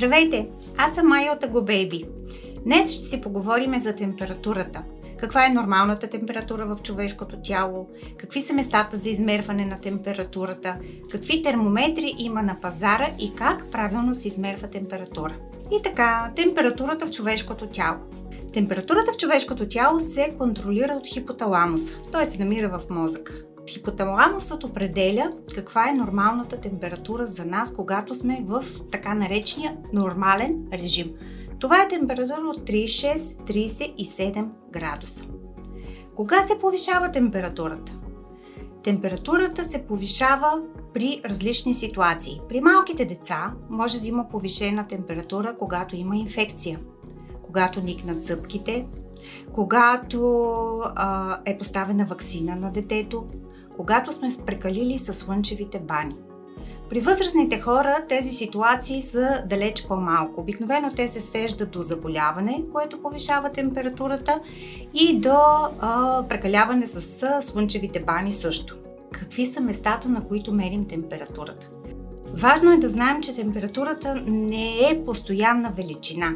Здравейте! Аз съм Майя от Агобейби. Днес ще си поговорим за температурата. Каква е нормалната температура в човешкото тяло? Какви са местата за измерване на температурата? Какви термометри има на пазара и как правилно се измерва температура? И така, температурата в човешкото тяло. Температурата в човешкото тяло се контролира от хипоталамуса. Той се намира в мозъка. Хипоталамусът определя каква е нормалната температура за нас, когато сме в така наречения нормален режим. Това е температура от 36-37 градуса. Кога се повишава температурата? Температурата се повишава при различни ситуации. При малките деца може да има повишена температура, когато има инфекция, когато никнат зъбките, когато а, е поставена вакцина на детето, когато сме прекалили с слънчевите бани. При възрастните хора тези ситуации са далеч по-малко. Обикновено те се свеждат до заболяване, което повишава температурата и до а, прекаляване с слънчевите бани също. Какви са местата, на които мерим температурата? Важно е да знаем, че температурата не е постоянна величина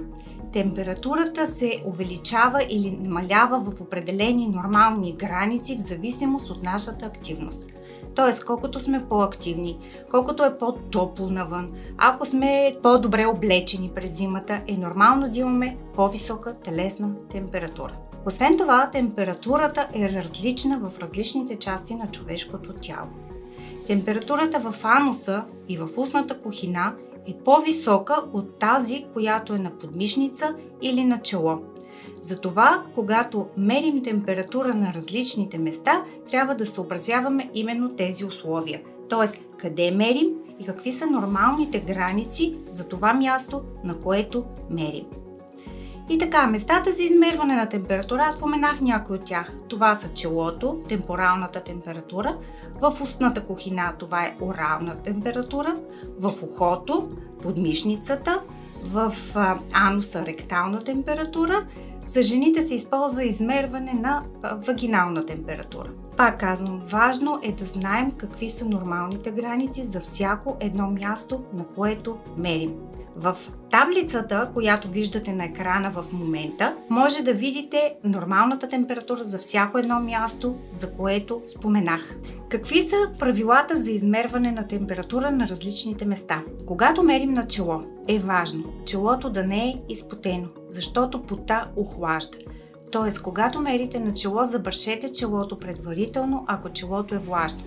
температурата се увеличава или намалява в определени нормални граници в зависимост от нашата активност. Тоест, колкото сме по-активни, колкото е по-топло навън, ако сме по-добре облечени през зимата, е нормално да имаме по-висока телесна температура. Освен това, температурата е различна в различните части на човешкото тяло. Температурата в ануса и в устната кухина е по-висока от тази, която е на подмишница или на чело. Затова, когато мерим температура на различните места, трябва да съобразяваме именно тези условия. Тоест, къде мерим и какви са нормалните граници за това място, на което мерим. И така, местата за измерване на температура, аз споменах някои от тях. Това са челото, темпоралната температура, в устната кухина това е орална температура, в ухото, подмишницата, в ануса ректална температура. За жените се използва измерване на вагинална температура. Пак казвам, важно е да знаем какви са нормалните граници за всяко едно място, на което мерим. В таблицата, която виждате на екрана в момента, може да видите нормалната температура за всяко едно място, за което споменах. Какви са правилата за измерване на температура на различните места? Когато мерим на чело, е важно челото да не е изпотено, защото пота охлажда. Тоест, когато мерите на чело, забършете челото предварително, ако челото е влажно.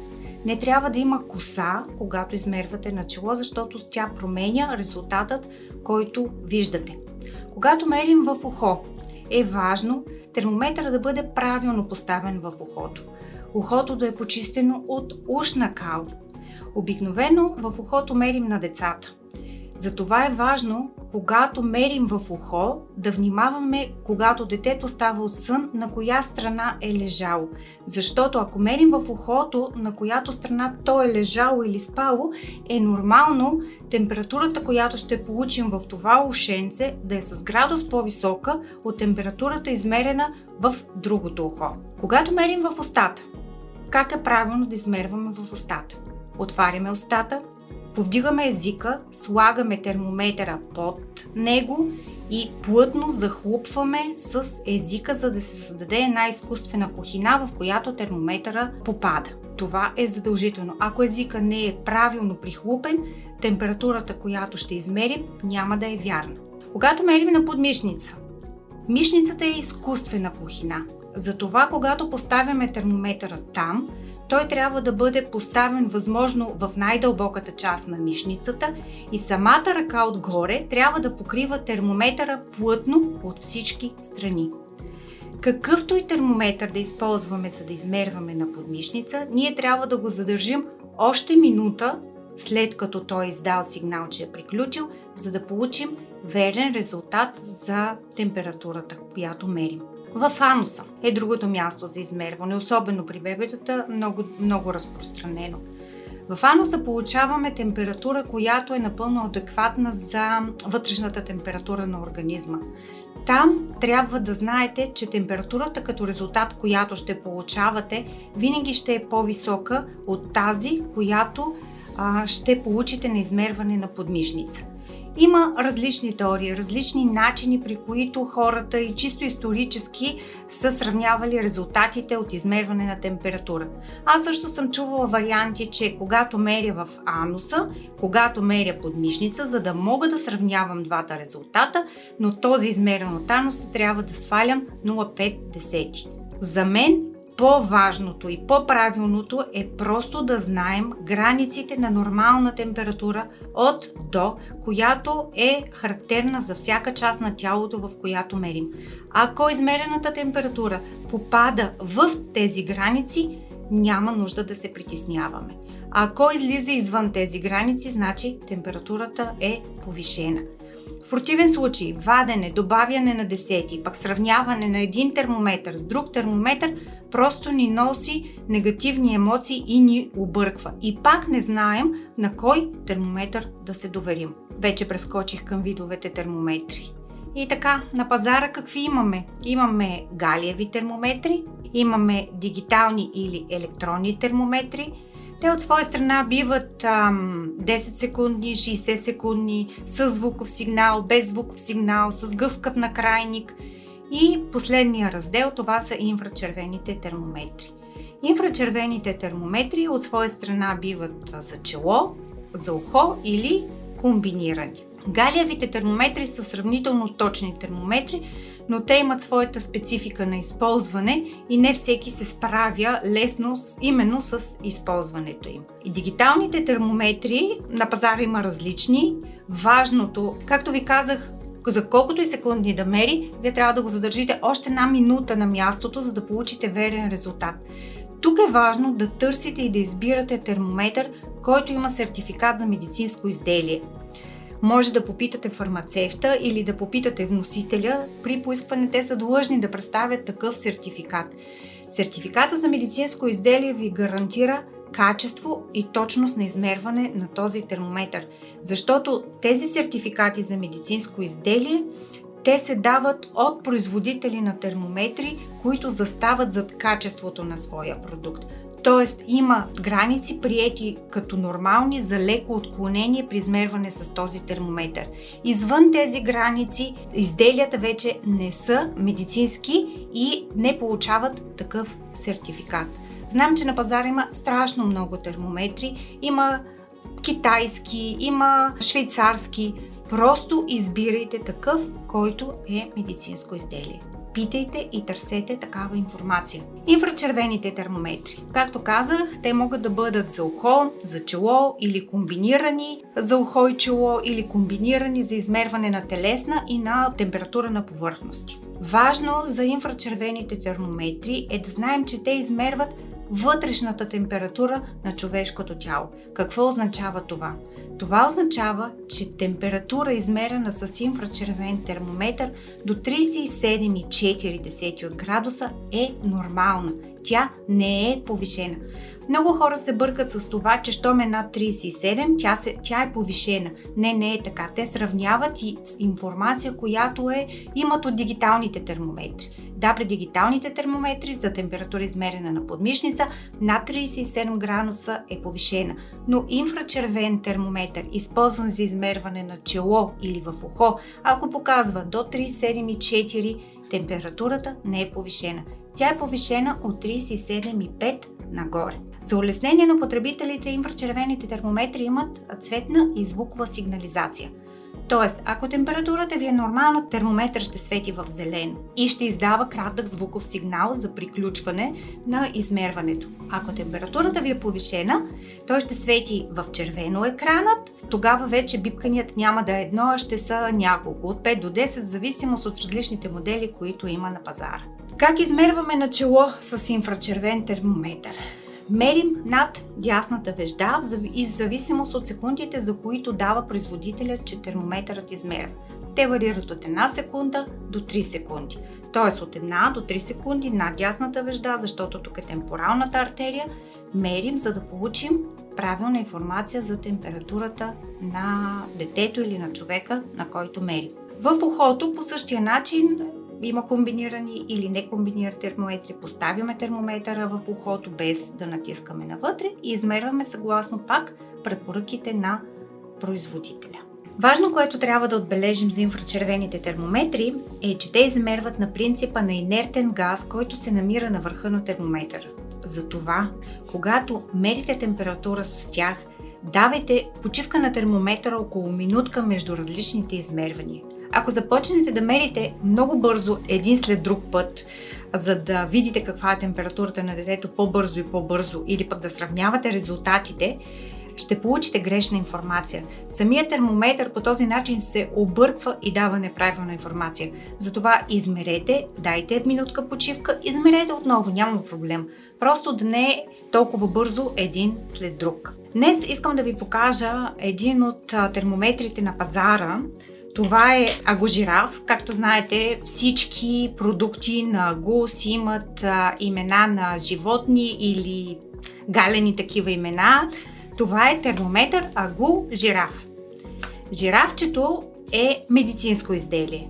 Не трябва да има коса, когато измервате на чело, защото тя променя резултатът, който виждате. Когато мерим в ухо, е важно термометъра да бъде правилно поставен в ухото. Ухото да е почистено от ушна кал. Обикновено в ухото мерим на децата. Затова е важно, когато мерим в ухо, да внимаваме, когато детето става от сън, на коя страна е лежало. Защото ако мерим в ухото, на която страна то е лежало или спало, е нормално температурата, която ще получим в това ушенце, да е с градус по-висока от температурата измерена в другото ухо. Когато мерим в устата, как е правилно да измерваме в устата? Отваряме устата, Повдигаме езика, слагаме термометъра под него и плътно захлупваме с езика, за да се създаде една изкуствена кухина, в която термометъра попада. Това е задължително. Ако езика не е правилно прихлупен, температурата, която ще измерим, няма да е вярна. Когато мерим на подмишница, мишницата е изкуствена кухина. Затова, когато поставяме термометъра там, той трябва да бъде поставен възможно в най-дълбоката част на мишницата и самата ръка отгоре трябва да покрива термометъра плътно от всички страни. Какъвто и термометър да използваме, за да измерваме на подмишница, ние трябва да го задържим още минута след като той е издал сигнал, че е приключил, за да получим верен резултат за температурата, която мерим. В ануса е другото място за измерване, особено при бебетата, много, много разпространено. В ануса получаваме температура, която е напълно адекватна за вътрешната температура на организма. Там трябва да знаете, че температурата като резултат, която ще получавате, винаги ще е по-висока от тази, която а, ще получите на измерване на подмишница. Има различни теории, различни начини, при които хората и чисто исторически са сравнявали резултатите от измерване на температура. Аз също съм чувала варианти, че когато меря в ануса, когато меря подмишница, за да мога да сравнявам двата резултата, но този измерен от ануса трябва да свалям 0,5 За мен по-важното и по-правилното е просто да знаем границите на нормална температура от до, която е характерна за всяка част на тялото, в която мерим. Ако измерената температура попада в тези граници, няма нужда да се притесняваме. Ако излиза извън тези граници, значи температурата е повишена. В противен случай, вадене, добавяне на десети, пък сравняване на един термометър с друг термометър просто ни носи негативни емоции и ни обърква. И пак не знаем на кой термометър да се доверим. Вече прескочих към видовете термометри. И така, на пазара какви имаме? Имаме галиеви термометри, имаме дигитални или електронни термометри – те от своя страна биват ам, 10 секундни, 60 секундни, с звуков сигнал, без звуков сигнал, с гъвкав накрайник. И последния раздел това са инфрачервените термометри. Инфрачервените термометри от своя страна биват за чело, за ухо или комбинирани. Галиевите термометри са сравнително точни термометри, но те имат своята специфика на използване и не всеки се справя лесно именно с използването им. И дигиталните термометри на пазара има различни. Важното, както ви казах, за колкото и секунди да мери, вие трябва да го задържите още една минута на мястото, за да получите верен резултат. Тук е важно да търсите и да избирате термометър, който има сертификат за медицинско изделие може да попитате фармацевта или да попитате вносителя. При поискване те са длъжни да представят такъв сертификат. Сертификата за медицинско изделие ви гарантира качество и точност на измерване на този термометър. Защото тези сертификати за медицинско изделие те се дават от производители на термометри, които застават зад качеството на своя продукт. Тоест има граници приети като нормални за леко отклонение при измерване с този термометър. Извън тези граници изделията вече не са медицински и не получават такъв сертификат. Знам, че на пазара има страшно много термометри. Има китайски, има швейцарски. Просто избирайте такъв, който е медицинско изделие питайте и търсете такава информация. Инфрачервените термометри. Както казах, те могат да бъдат за ухо, за чело или комбинирани за ухо и чело или комбинирани за измерване на телесна и на температура на повърхности. Важно за инфрачервените термометри е да знаем, че те измерват вътрешната температура на човешкото тяло. Какво означава това? Това означава, че температура измерена с инфрачервен термометър до 37,4 от градуса е нормална. Тя не е повишена. Много хора се бъркат с това, че щом е над 37, тя, се, тя е повишена. Не, не е така. Те сравняват и информация, която е, имат от дигиталните термометри. Да, при дигиталните термометри за температура измерена на подмишница над 37 градуса е повишена, но инфрачервен термометър, използван за измерване на чело или в ухо, ако показва до 37,4, температурата не е повишена. Тя е повишена от 37,5 нагоре. За улеснение на потребителите инфрачервените термометри имат цветна и звукова сигнализация. Тоест, ако температурата ви е нормална, термометър ще свети в зелено и ще издава кратък звуков сигнал за приключване на измерването. Ако температурата ви е повишена, той ще свети в червено екранът, тогава вече бипканият няма да е едно, а ще са няколко, от 5 до 10, в зависимост от различните модели, които има на пазара. Как измерваме начало с инфрачервен термометър? Мерим над дясната вежда и в зависимост от секундите, за които дава производителя, че термометърът измерва. Те варират от една секунда до 3 секунди. Т.е. от една до 3 секунди над дясната вежда, защото тук е темпоралната артерия, мерим, за да получим правилна информация за температурата на детето или на човека, на който мерим. В ухото по същия начин има комбинирани или некомбинирани термометри, поставяме термометъра в ухото без да натискаме навътре и измерваме съгласно пак препоръките на производителя. Важно, което трябва да отбележим за инфрачервените термометри е, че те измерват на принципа на инертен газ, който се намира на върха на термометъра. Затова, когато мерите температура с тях, давайте почивка на термометъра около минутка между различните измервания. Ако започнете да мерите много бързо един след друг път, за да видите каква е температурата на детето по-бързо и по-бързо или пък да сравнявате резултатите, ще получите грешна информация. Самият термометър по този начин се обърква и дава неправилна информация. Затова измерете, дайте минутка почивка, измерете отново, няма проблем. Просто да не е толкова бързо един след друг. Днес искам да ви покажа един от термометрите на пазара, това е агожираф. Както знаете, всички продукти на Агу си имат а, имена на животни или галени такива имена. Това е термометър Агу жираф. Жирафчето е медицинско изделие.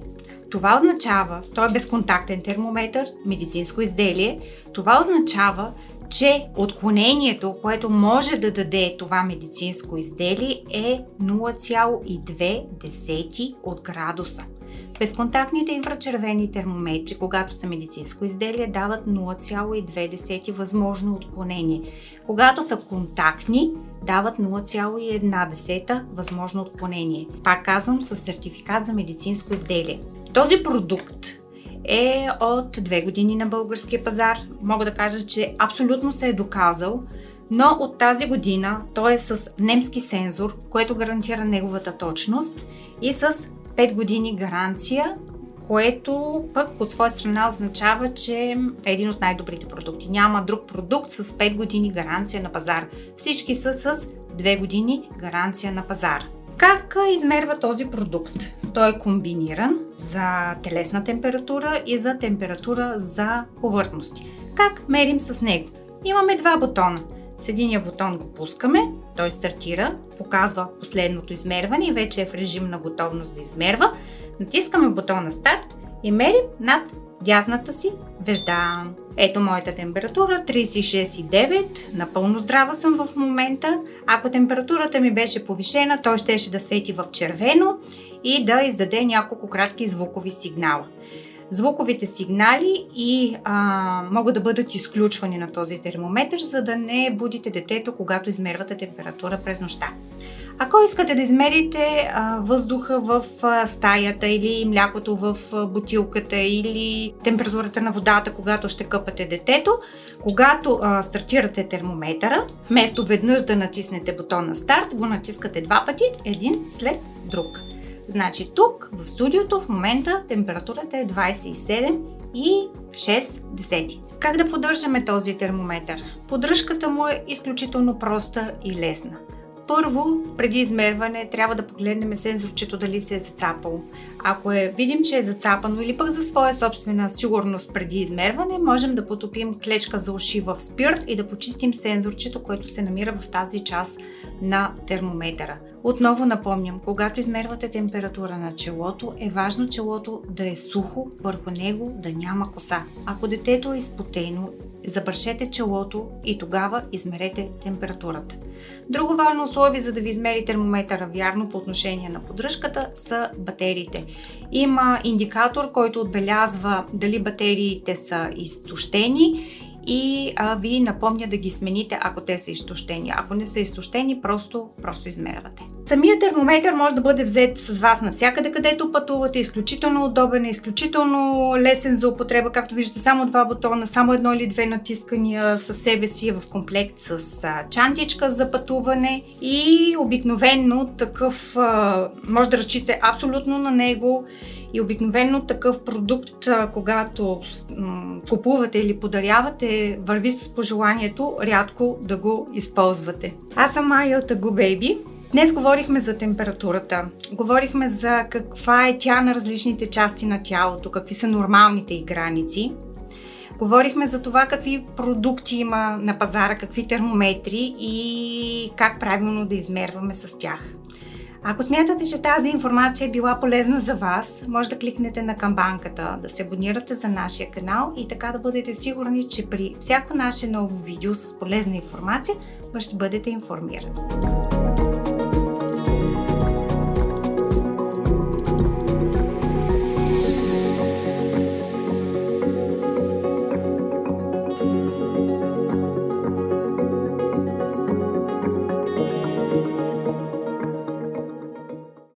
Това означава, той е безконтактен термометър, медицинско изделие. Това означава, че отклонението, което може да даде това медицинско изделие е 0,2 от градуса. Безконтактните инфрачервени термометри, когато са медицинско изделие, дават 0,2 възможно отклонение. Когато са контактни, дават 0,1 възможно отклонение. Пак казвам, с сертификат за медицинско изделие. Този продукт е от две години на българския пазар. Мога да кажа, че абсолютно се е доказал, но от тази година той е с немски сензор, което гарантира неговата точност и с 5 години гаранция, което пък от своя страна означава, че е един от най-добрите продукти. Няма друг продукт с 5 години гаранция на пазар. Всички са с 2 години гаранция на пазар. Как измерва този продукт? Той е комбиниран за телесна температура и за температура за повърхности. Как мерим с него? Имаме два бутона. С единия бутон го пускаме, той стартира, показва последното измерване и вече е в режим на готовност да измерва. Натискаме бутона старт и мерим над дясната си вежда. Ето моята температура 36,9. Напълно здрава съм в момента. Ако температурата ми беше повишена, той щеше да свети в червено и да издаде няколко кратки звукови сигнала. Звуковите сигнали и а, могат да бъдат изключвани на този термометр, за да не будите детето, когато измервате температура през нощта. Ако искате да измерите а, въздуха в а, стаята или млякото в а, бутилката или температурата на водата, когато ще къпате детето, когато а, стартирате термометъра, вместо веднъж да натиснете бутона старт, го натискате два пъти, един след друг. Значи тук в студиото в момента температурата е 27 и 6 десети. Как да поддържаме този термометър? Поддръжката му е изключително проста и лесна. Първо, преди измерване, трябва да погледнем сензорчето дали се е зацапало. Ако е, видим, че е зацапано или пък за своя собствена сигурност преди измерване, можем да потопим клечка за уши в спирт и да почистим сензорчето, което се намира в тази част на термометъра. Отново напомням, когато измервате температура на челото, е важно челото да е сухо, върху него да няма коса. Ако детето е изпотено, забършете челото и тогава измерете температурата. Друго важно условие за да ви измери термометъра вярно по отношение на поддръжката са батериите. Има индикатор, който отбелязва дали батериите са изтощени и а, ви напомня да ги смените, ако те са изтощени. Ако не са изтощени, просто, просто измервате. Самият термометър може да бъде взет с вас навсякъде, където пътувате. Изключително удобен, изключително лесен за употреба. Както виждате, само два бутона, само едно или две натискания със себе си в комплект с а, чантичка за пътуване. И обикновенно такъв а, може да разчитате абсолютно на него и обикновено такъв продукт, когато купувате или подарявате, върви с пожеланието рядко да го използвате. Аз съм Майя от Baby. Днес говорихме за температурата, говорихме за каква е тя на различните части на тялото, какви са нормалните и граници. Говорихме за това какви продукти има на пазара, какви термометри и как правилно да измерваме с тях. Ако смятате, че тази информация е била полезна за вас, може да кликнете на камбанката, да се абонирате за нашия канал и така да бъдете сигурни, че при всяко наше ново видео с полезна информация, ще бъдете информирани.